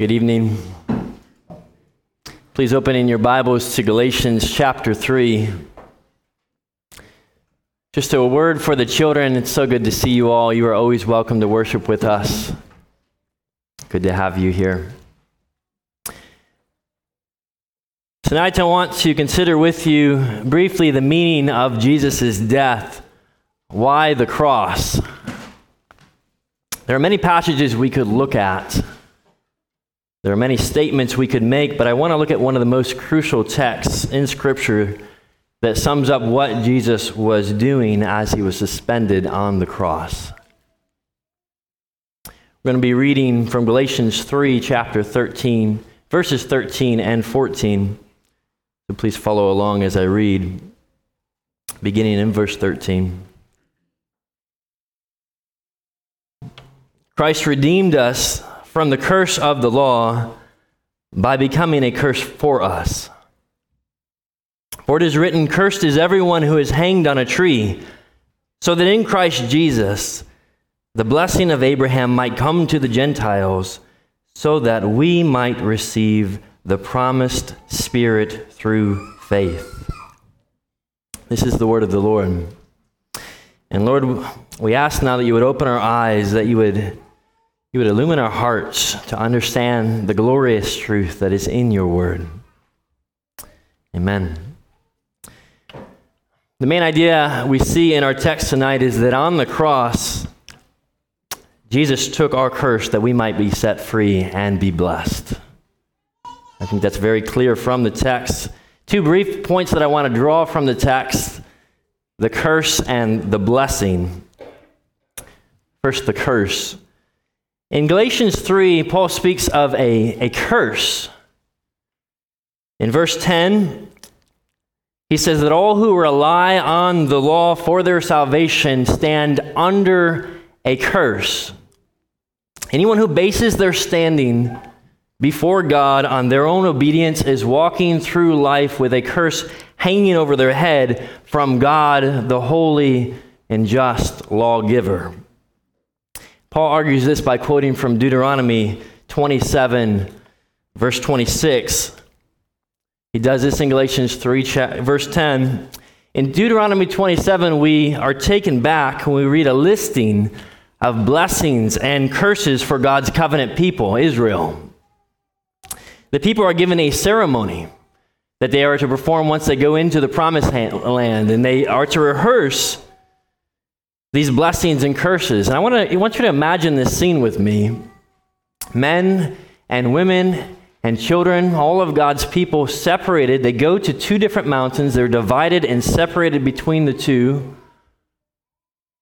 Good evening. Please open in your Bibles to Galatians chapter 3. Just a word for the children. It's so good to see you all. You are always welcome to worship with us. Good to have you here. Tonight, I want to consider with you briefly the meaning of Jesus' death. Why the cross? There are many passages we could look at. There are many statements we could make, but I want to look at one of the most crucial texts in Scripture that sums up what Jesus was doing as he was suspended on the cross. We're going to be reading from Galatians 3, chapter 13, verses 13 and 14. So please follow along as I read, beginning in verse 13. Christ redeemed us from the curse of the law by becoming a curse for us. For it is written, Cursed is everyone who is hanged on a tree, so that in Christ Jesus the blessing of Abraham might come to the Gentiles, so that we might receive the promised Spirit through faith. This is the word of the Lord. And Lord, we ask now that you would open our eyes, that you would you would illumine our hearts to understand the glorious truth that is in your word. Amen. The main idea we see in our text tonight is that on the cross, Jesus took our curse that we might be set free and be blessed. I think that's very clear from the text. Two brief points that I want to draw from the text the curse and the blessing. First, the curse. In Galatians 3, Paul speaks of a, a curse. In verse 10, he says that all who rely on the law for their salvation stand under a curse. Anyone who bases their standing before God on their own obedience is walking through life with a curse hanging over their head from God, the holy and just lawgiver. Paul argues this by quoting from Deuteronomy 27, verse 26. He does this in Galatians 3, verse 10. In Deuteronomy 27, we are taken back when we read a listing of blessings and curses for God's covenant people, Israel. The people are given a ceremony that they are to perform once they go into the promised land, and they are to rehearse these blessings and curses. And I want, to, I want you to imagine this scene with me. Men and women and children, all of God's people separated. They go to two different mountains. They're divided and separated between the two.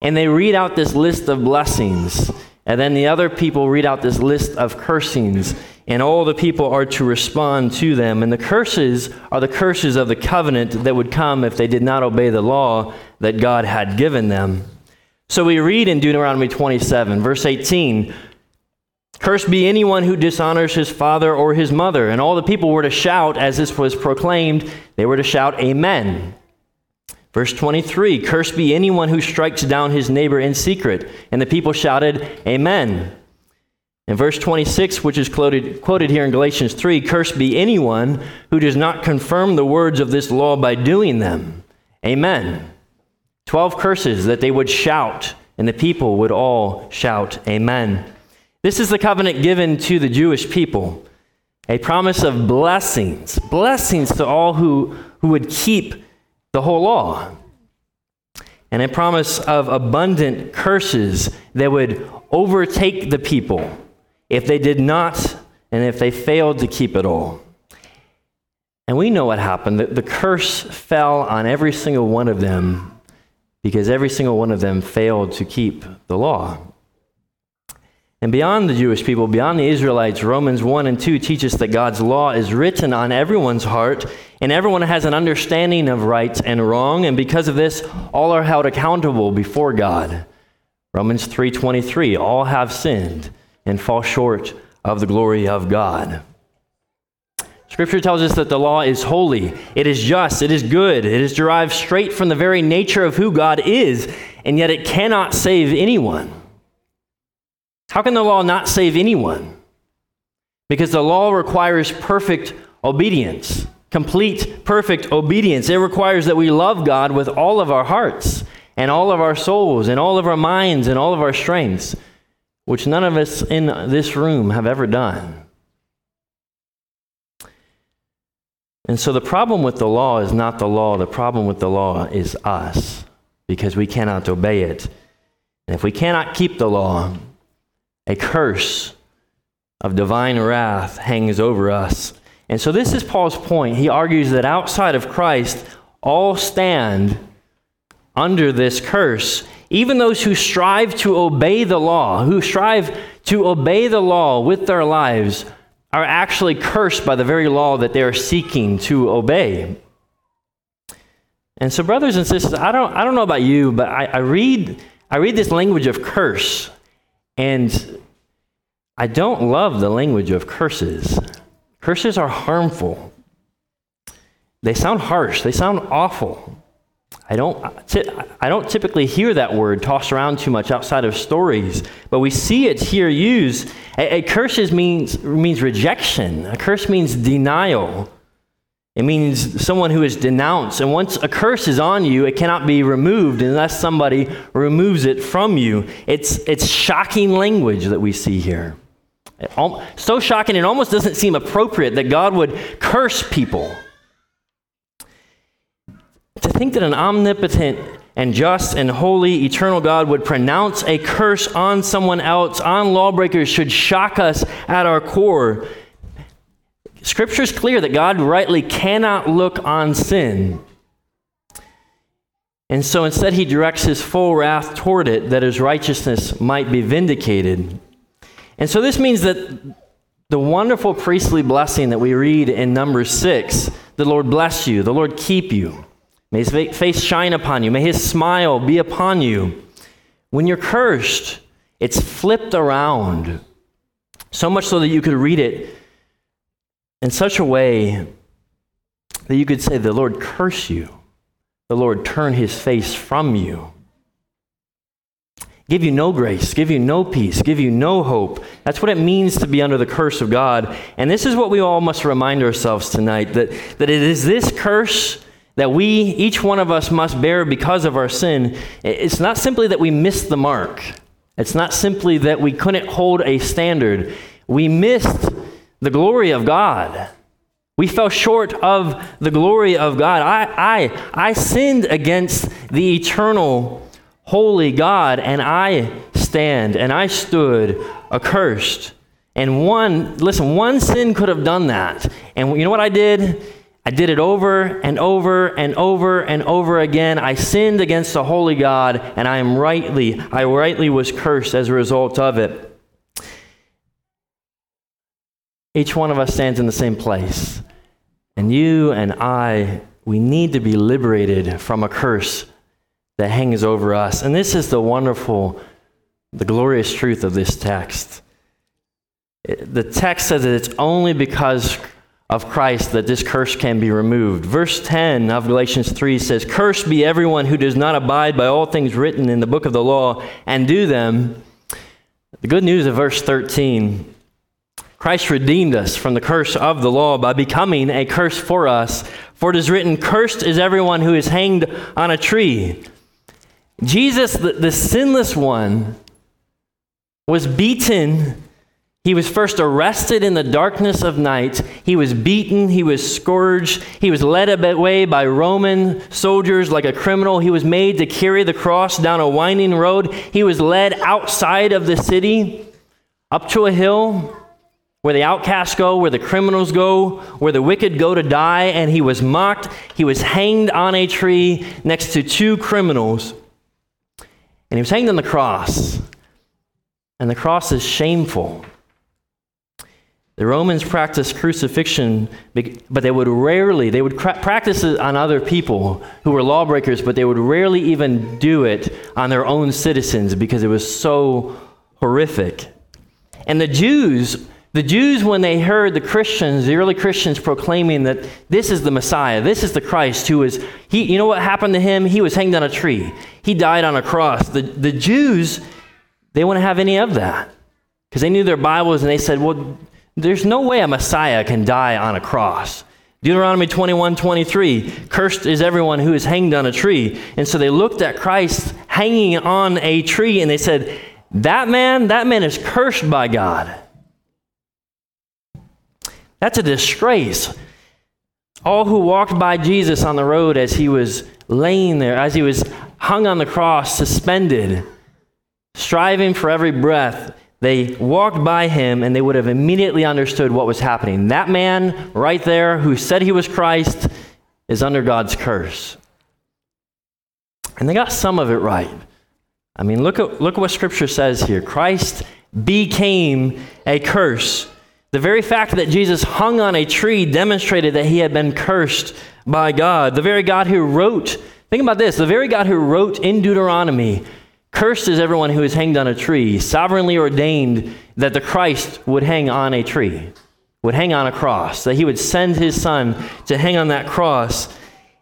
And they read out this list of blessings. And then the other people read out this list of cursings. And all the people are to respond to them. And the curses are the curses of the covenant that would come if they did not obey the law that God had given them. So we read in Deuteronomy 27, verse 18 Cursed be anyone who dishonors his father or his mother. And all the people were to shout, as this was proclaimed, they were to shout, Amen. Verse 23 Cursed be anyone who strikes down his neighbor in secret. And the people shouted, Amen. In verse 26, which is quoted, quoted here in Galatians 3, Cursed be anyone who does not confirm the words of this law by doing them. Amen. 12 curses that they would shout, and the people would all shout, Amen. This is the covenant given to the Jewish people a promise of blessings, blessings to all who, who would keep the whole law, and a promise of abundant curses that would overtake the people if they did not and if they failed to keep it all. And we know what happened. The, the curse fell on every single one of them because every single one of them failed to keep the law. And beyond the Jewish people, beyond the Israelites, Romans 1 and 2 teach us that God's law is written on everyone's heart, and everyone has an understanding of right and wrong, and because of this, all are held accountable before God. Romans 3:23, all have sinned and fall short of the glory of God. Scripture tells us that the law is holy, it is just, it is good, it is derived straight from the very nature of who God is, and yet it cannot save anyone. How can the law not save anyone? Because the law requires perfect obedience, complete, perfect obedience. It requires that we love God with all of our hearts and all of our souls and all of our minds and all of our strengths, which none of us in this room have ever done. And so the problem with the law is not the law, the problem with the law is us, because we cannot obey it. And if we cannot keep the law, a curse of divine wrath hangs over us. And so this is Paul's point. He argues that outside of Christ, all stand under this curse. Even those who strive to obey the law, who strive to obey the law with their lives, are actually cursed by the very law that they are seeking to obey. And so, brothers and sisters, I don't, I don't know about you, but I, I read, I read this language of curse, and I don't love the language of curses. Curses are harmful. They sound harsh, they sound awful. I don't, I don't typically hear that word tossed around too much outside of stories, but we see it here used. A, a curse means, means rejection, a curse means denial. It means someone who is denounced. And once a curse is on you, it cannot be removed unless somebody removes it from you. It's, it's shocking language that we see here. So shocking, it almost doesn't seem appropriate that God would curse people. To think that an omnipotent and just and holy eternal God would pronounce a curse on someone else, on lawbreakers, should shock us at our core. Scripture is clear that God rightly cannot look on sin. And so instead, he directs his full wrath toward it that his righteousness might be vindicated. And so this means that the wonderful priestly blessing that we read in Numbers 6 the Lord bless you, the Lord keep you. May his face shine upon you. May his smile be upon you. When you're cursed, it's flipped around. So much so that you could read it in such a way that you could say, The Lord curse you, the Lord turn his face from you. Give you no grace, give you no peace, give you no hope. That's what it means to be under the curse of God. And this is what we all must remind ourselves tonight that, that it is this curse that we, each one of us, must bear because of our sin. It's not simply that we missed the mark, it's not simply that we couldn't hold a standard. We missed the glory of God. We fell short of the glory of God. I, I, I sinned against the eternal, holy God, and I stand and I stood accursed. And one, listen, one sin could have done that. And you know what I did? I did it over and over and over and over again. I sinned against the holy God, and I am rightly, I rightly was cursed as a result of it. Each one of us stands in the same place. And you and I, we need to be liberated from a curse that hangs over us. And this is the wonderful, the glorious truth of this text. The text says that it's only because of Christ that this curse can be removed. Verse 10 of Galatians 3 says, Cursed be everyone who does not abide by all things written in the book of the law and do them. The good news of verse 13 Christ redeemed us from the curse of the law by becoming a curse for us. For it is written, Cursed is everyone who is hanged on a tree. Jesus, the, the sinless one, was beaten he was first arrested in the darkness of night. He was beaten. He was scourged. He was led away by Roman soldiers like a criminal. He was made to carry the cross down a winding road. He was led outside of the city up to a hill where the outcasts go, where the criminals go, where the wicked go to die. And he was mocked. He was hanged on a tree next to two criminals. And he was hanged on the cross. And the cross is shameful. The Romans practiced crucifixion, but they would rarely, they would practice it on other people who were lawbreakers, but they would rarely even do it on their own citizens because it was so horrific. And the Jews, the Jews, when they heard the Christians, the early Christians proclaiming that this is the Messiah, this is the Christ who is, he, you know what happened to him? He was hanged on a tree, he died on a cross. The, the Jews, they wouldn't have any of that because they knew their Bibles and they said, well, There's no way a Messiah can die on a cross. Deuteronomy 21 23, cursed is everyone who is hanged on a tree. And so they looked at Christ hanging on a tree and they said, That man, that man is cursed by God. That's a disgrace. All who walked by Jesus on the road as he was laying there, as he was hung on the cross, suspended, striving for every breath, they walked by him and they would have immediately understood what was happening. That man right there who said he was Christ is under God's curse. And they got some of it right. I mean, look at, look at what Scripture says here Christ became a curse. The very fact that Jesus hung on a tree demonstrated that he had been cursed by God. The very God who wrote, think about this, the very God who wrote in Deuteronomy Cursed is everyone who is hanged on a tree, sovereignly ordained that the Christ would hang on a tree, would hang on a cross, that he would send his son to hang on that cross.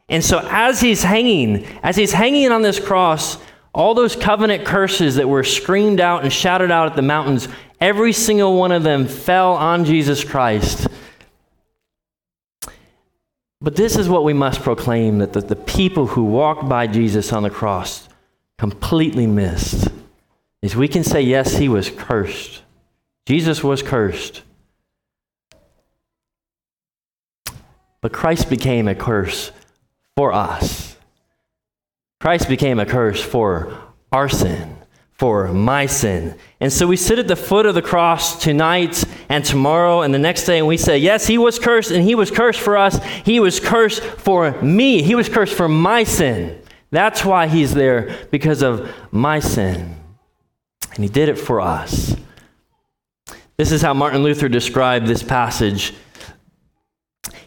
And so as he's hanging, as he's hanging on this cross, all those covenant curses that were screamed out and shouted out at the mountains, every single one of them fell on Jesus Christ. But this is what we must proclaim that the, the people who walked by Jesus on the cross completely missed is we can say, yes, he was cursed. Jesus was cursed. But Christ became a curse for us. Christ became a curse for our sin, for my sin. And so we sit at the foot of the cross tonight and tomorrow and the next day and we say, Yes, he was cursed and he was cursed for us. He was cursed for me. He was cursed for my sin. That's why he's there, because of my sin. And he did it for us. This is how Martin Luther described this passage.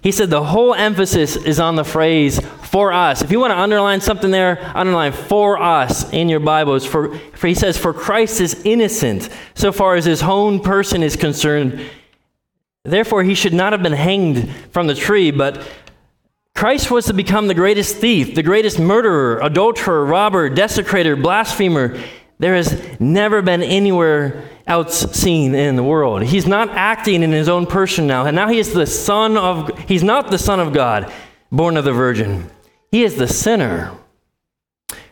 He said the whole emphasis is on the phrase for us. If you want to underline something there, underline for us in your Bibles. For, for he says, For Christ is innocent so far as his own person is concerned. Therefore, he should not have been hanged from the tree, but Christ was to become the greatest thief, the greatest murderer, adulterer, robber, desecrator, blasphemer. There has never been anywhere else seen in the world. He's not acting in his own person now. And now he is the son of he's not the son of God, born of the virgin. He is the sinner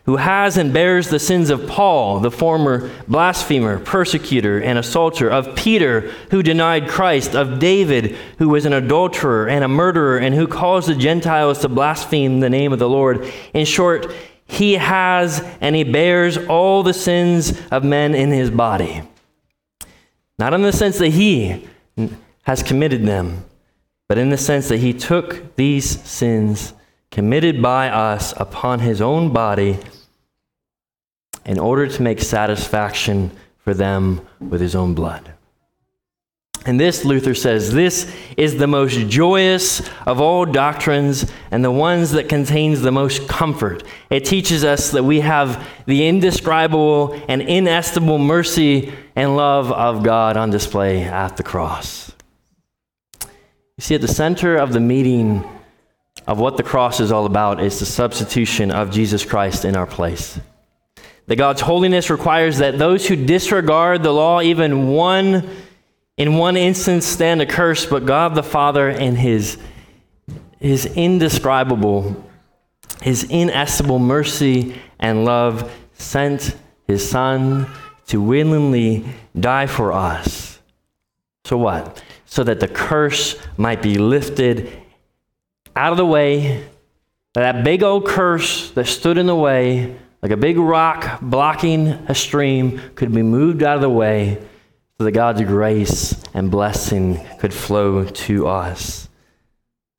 who has and bears the sins of Paul, the former blasphemer, persecutor, and assaulter, of Peter, who denied Christ, of David, who was an adulterer and a murderer, and who caused the Gentiles to blaspheme the name of the Lord. In short, he has and he bears all the sins of men in his body. Not in the sense that he has committed them, but in the sense that he took these sins committed by us upon his own body in order to make satisfaction for them with his own blood. And this, Luther says, this is the most joyous of all doctrines and the ones that contains the most comfort. It teaches us that we have the indescribable and inestimable mercy and love of God on display at the cross. You see, at the center of the meeting of what the cross is all about is the substitution of Jesus Christ in our place. That God's holiness requires that those who disregard the law, even one in one instance, stand accursed, but God the Father, in his, his indescribable, his inestimable mercy and love, sent his Son to willingly die for us. So what? So that the curse might be lifted out of the way, that big old curse that stood in the way like a big rock blocking a stream, could be moved out of the way so that God's grace and blessing could flow to us.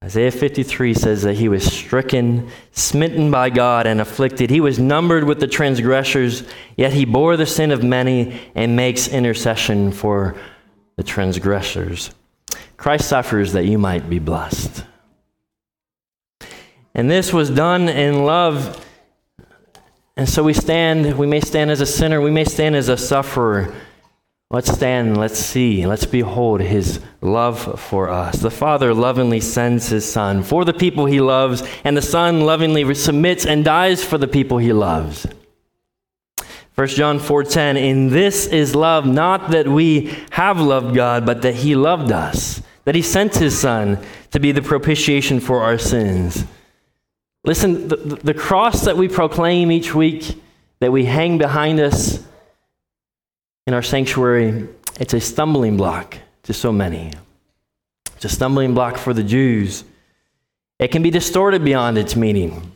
Isaiah 53 says that he was stricken, smitten by God, and afflicted. He was numbered with the transgressors, yet he bore the sin of many and makes intercession for the transgressors. Christ suffers that you might be blessed. And this was done in love and so we stand, we may stand as a sinner, we may stand as a sufferer. Let's stand, let's see, let's behold his love for us. The Father lovingly sends his Son for the people he loves, and the Son lovingly submits and dies for the people he loves. 1 John 4:10 In this is love not that we have loved God but that he loved us that he sent his son to be the propitiation for our sins. Listen the, the cross that we proclaim each week that we hang behind us in our sanctuary it's a stumbling block to so many. It's a stumbling block for the Jews. It can be distorted beyond its meaning.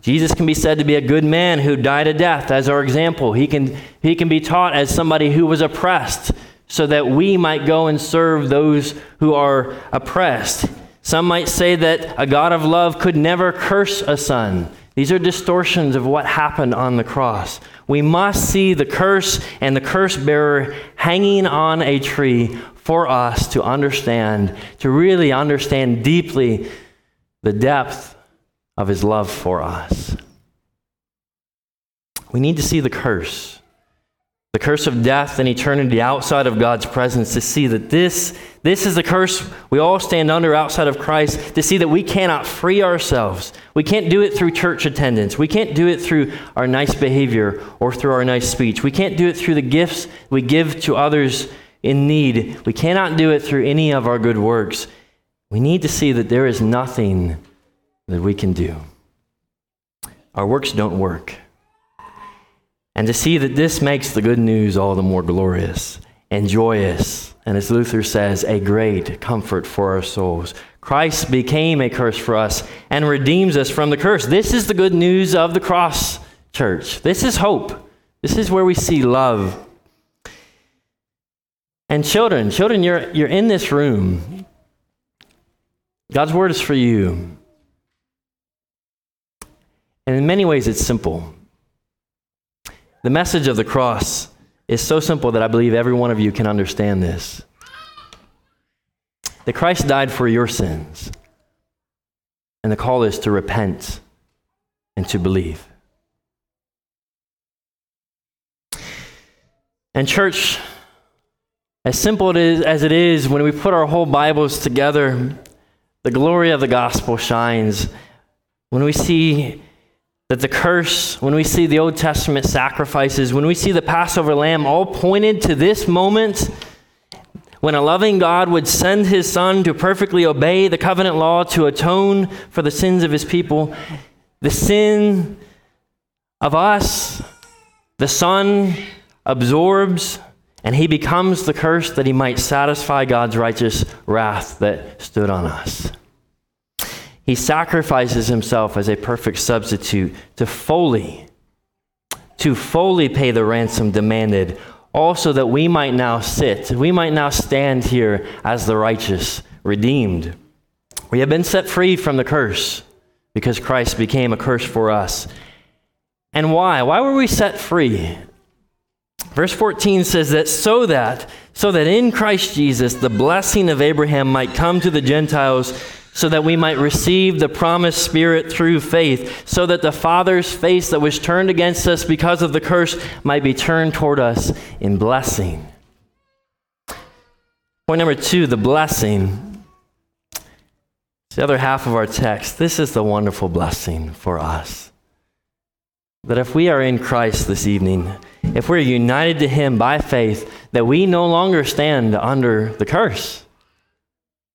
Jesus can be said to be a good man who died a death as our example. He can, he can be taught as somebody who was oppressed so that we might go and serve those who are oppressed. Some might say that a God of love could never curse a son. These are distortions of what happened on the cross. We must see the curse and the curse bearer hanging on a tree for us to understand, to really understand deeply the depth of his love for us. We need to see the curse, the curse of death and eternity outside of God's presence, to see that this, this is the curse we all stand under outside of Christ, to see that we cannot free ourselves. We can't do it through church attendance. We can't do it through our nice behavior or through our nice speech. We can't do it through the gifts we give to others in need. We cannot do it through any of our good works. We need to see that there is nothing that we can do. Our works don't work. And to see that this makes the good news all the more glorious and joyous, and as Luther says, a great comfort for our souls. Christ became a curse for us and redeems us from the curse. This is the good news of the cross, church. This is hope. This is where we see love. And children, children, you're, you're in this room. God's word is for you. And in many ways, it's simple. The message of the cross is so simple that I believe every one of you can understand this. That Christ died for your sins. And the call is to repent and to believe. And, church, as simple it is, as it is, when we put our whole Bibles together, the glory of the gospel shines. When we see that the curse, when we see the Old Testament sacrifices, when we see the Passover lamb, all pointed to this moment when a loving God would send his Son to perfectly obey the covenant law to atone for the sins of his people. The sin of us, the Son absorbs, and he becomes the curse that he might satisfy God's righteous wrath that stood on us. He sacrifices himself as a perfect substitute to fully, to fully pay the ransom demanded, also that we might now sit, we might now stand here as the righteous, redeemed. We have been set free from the curse because Christ became a curse for us. And why? Why were we set free? Verse 14 says that so that so that in Christ Jesus the blessing of Abraham might come to the Gentiles so that we might receive the promised Spirit through faith, so that the Father's face that was turned against us because of the curse might be turned toward us in blessing. Point number two the blessing. It's the other half of our text. This is the wonderful blessing for us. That if we are in Christ this evening, if we're united to Him by faith, that we no longer stand under the curse.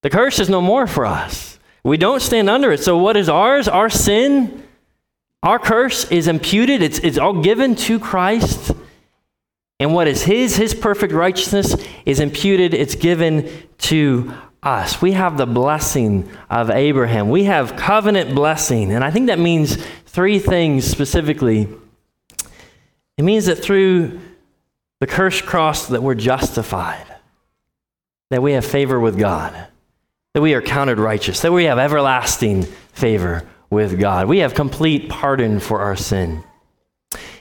The curse is no more for us. We don't stand under it. So, what is ours? Our sin, our curse is imputed, it's, it's all given to Christ. And what is His, His perfect righteousness, is imputed, it's given to us. We have the blessing of Abraham. We have covenant blessing. And I think that means three things specifically. It means that through the cursed cross that we're justified, that we have favor with God that we are counted righteous, that we have everlasting favor with God. We have complete pardon for our sin.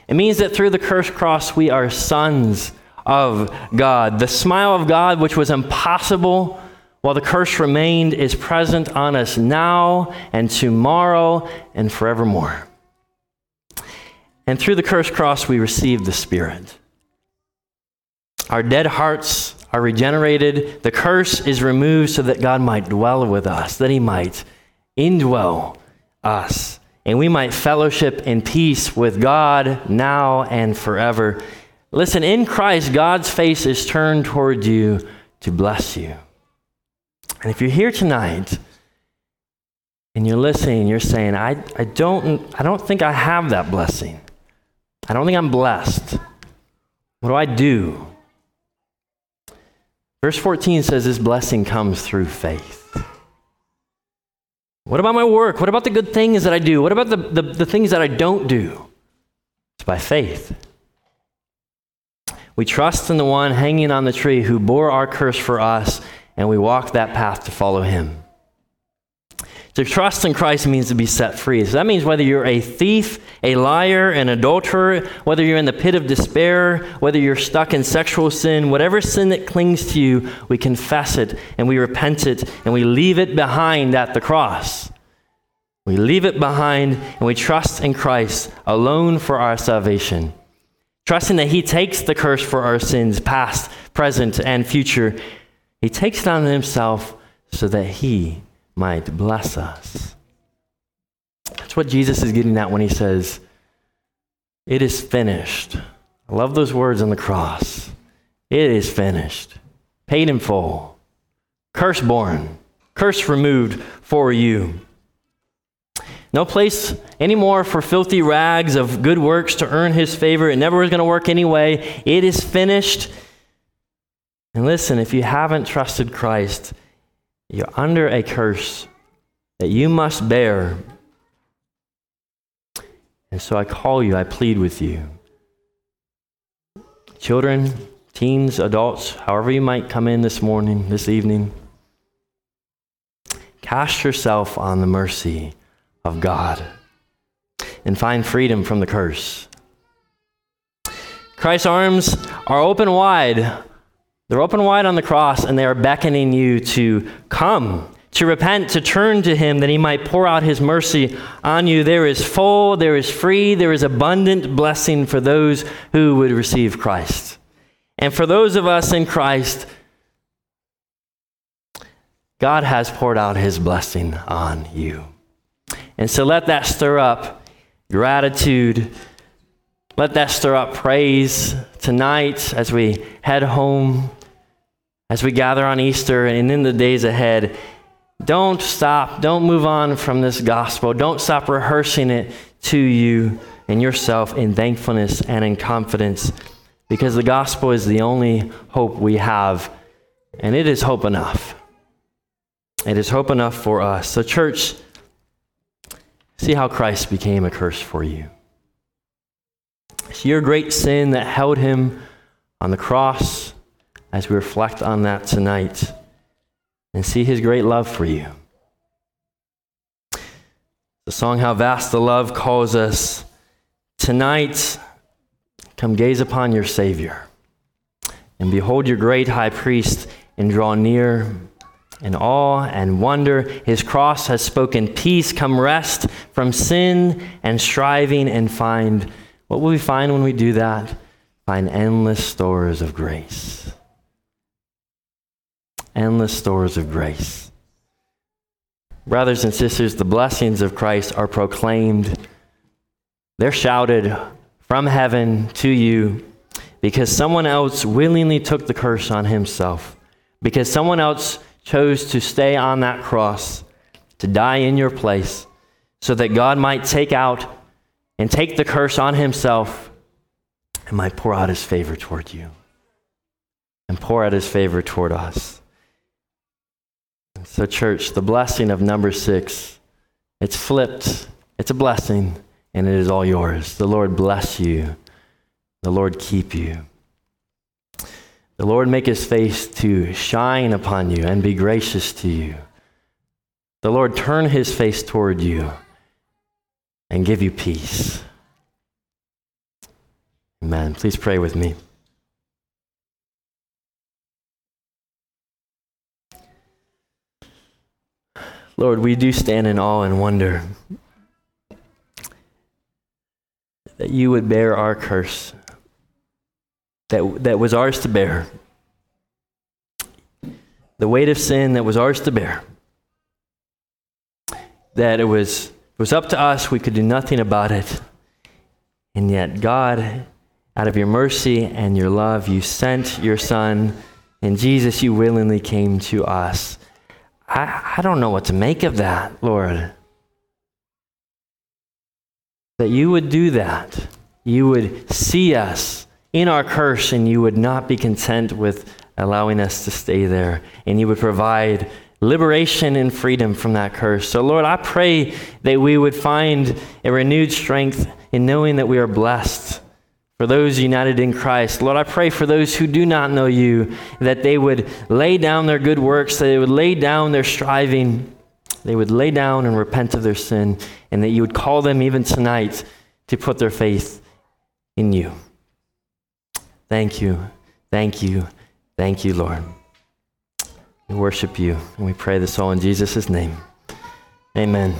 It means that through the cursed cross, we are sons of God. The smile of God, which was impossible while the curse remained, is present on us now and tomorrow and forevermore. And through the cursed cross, we receive the Spirit. Our dead hearts are regenerated. The curse is removed so that God might dwell with us, that He might indwell us and we might fellowship in peace with God now and forever. Listen, in Christ, God's face is turned toward you to bless you. And if you're here tonight and you're listening, you're saying, I, I, don't, I don't think I have that blessing. I don't think I'm blessed. What do I do? Verse 14 says this blessing comes through faith. What about my work? What about the good things that I do? What about the, the, the things that I don't do? It's by faith. We trust in the one hanging on the tree who bore our curse for us, and we walk that path to follow him. To trust in Christ means to be set free. So that means whether you're a thief, a liar, an adulterer, whether you're in the pit of despair, whether you're stuck in sexual sin, whatever sin that clings to you, we confess it and we repent it and we leave it behind at the cross. We leave it behind and we trust in Christ alone for our salvation. Trusting that He takes the curse for our sins, past, present, and future. He takes it on Himself so that He might bless us. That's what Jesus is getting at when he says, It is finished. I love those words on the cross. It is finished. Paid in full. Curse borne. Curse removed for you. No place anymore for filthy rags of good works to earn his favor. It never was going to work anyway. It is finished. And listen, if you haven't trusted Christ, you're under a curse that you must bear. And so I call you, I plead with you. Children, teens, adults, however you might come in this morning, this evening, cast yourself on the mercy of God and find freedom from the curse. Christ's arms are open wide they're open wide on the cross and they are beckoning you to come, to repent, to turn to Him that He might pour out His mercy on you. There is full, there is free, there is abundant blessing for those who would receive Christ. And for those of us in Christ, God has poured out His blessing on you. And so let that stir up gratitude. Let that stir up praise tonight as we head home as we gather on Easter and in the days ahead, don't stop. Don't move on from this gospel. Don't stop rehearsing it to you and yourself in thankfulness and in confidence because the gospel is the only hope we have, and it is hope enough. It is hope enough for us. So, church, see how Christ became a curse for you. See your great sin that held him on the cross as we reflect on that tonight and see his great love for you. The song How Vast the Love calls us tonight, come gaze upon your Savior and behold your great high priest and draw near in awe and wonder. His cross has spoken peace. Come rest from sin and striving and find what will we find when we do that? Find endless stores of grace endless stores of grace. Brothers and sisters, the blessings of Christ are proclaimed. They're shouted from heaven to you because someone else willingly took the curse on himself, because someone else chose to stay on that cross, to die in your place, so that God might take out and take the curse on himself and might pour out his favor toward you and pour out his favor toward us. So, church, the blessing of number six, it's flipped. It's a blessing, and it is all yours. The Lord bless you. The Lord keep you. The Lord make his face to shine upon you and be gracious to you. The Lord turn his face toward you and give you peace. Amen. Please pray with me. Lord, we do stand in awe and wonder that you would bear our curse, that, that was ours to bear, the weight of sin that was ours to bear, that it was it was up to us, we could do nothing about it. And yet, God, out of your mercy and your love, you sent your Son, and Jesus, you willingly came to us. I, I don't know what to make of that, Lord. That you would do that. You would see us in our curse, and you would not be content with allowing us to stay there. And you would provide liberation and freedom from that curse. So, Lord, I pray that we would find a renewed strength in knowing that we are blessed. For those united in Christ, Lord, I pray for those who do not know you that they would lay down their good works, that they would lay down their striving, they would lay down and repent of their sin, and that you would call them even tonight to put their faith in you. Thank you, thank you, thank you, Lord. We worship you, and we pray this all in Jesus' name. Amen.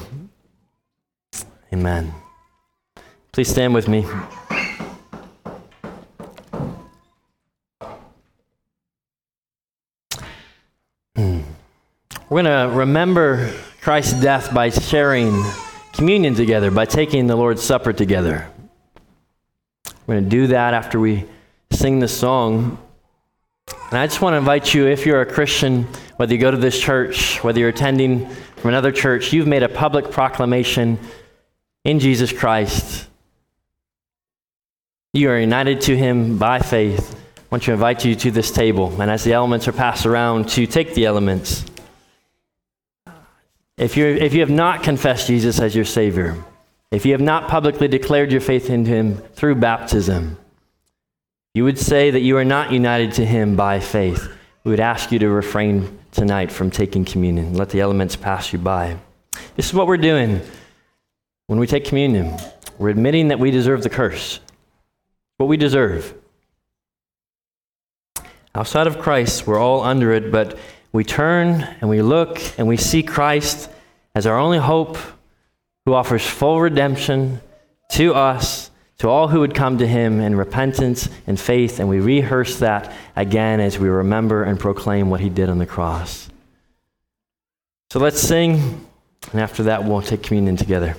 Amen. Please stand with me. We're going to remember Christ's death by sharing communion together, by taking the Lord's Supper together. We're going to do that after we sing the song. And I just want to invite you, if you're a Christian, whether you go to this church, whether you're attending from another church, you've made a public proclamation in Jesus Christ. You are united to Him by faith. I want to invite you to this table. And as the elements are passed around, to take the elements. If, you're, if you have not confessed Jesus as your Savior, if you have not publicly declared your faith in Him through baptism, you would say that you are not united to Him by faith. We would ask you to refrain tonight from taking communion. Let the elements pass you by. This is what we're doing when we take communion. We're admitting that we deserve the curse, what we deserve. Outside of Christ, we're all under it, but we turn and we look and we see Christ as our only hope, who offers full redemption to us to all who would come to him in repentance and faith, and we rehearse that again as we remember and proclaim what he did on the cross. So let's sing, and after that, we'll take communion together.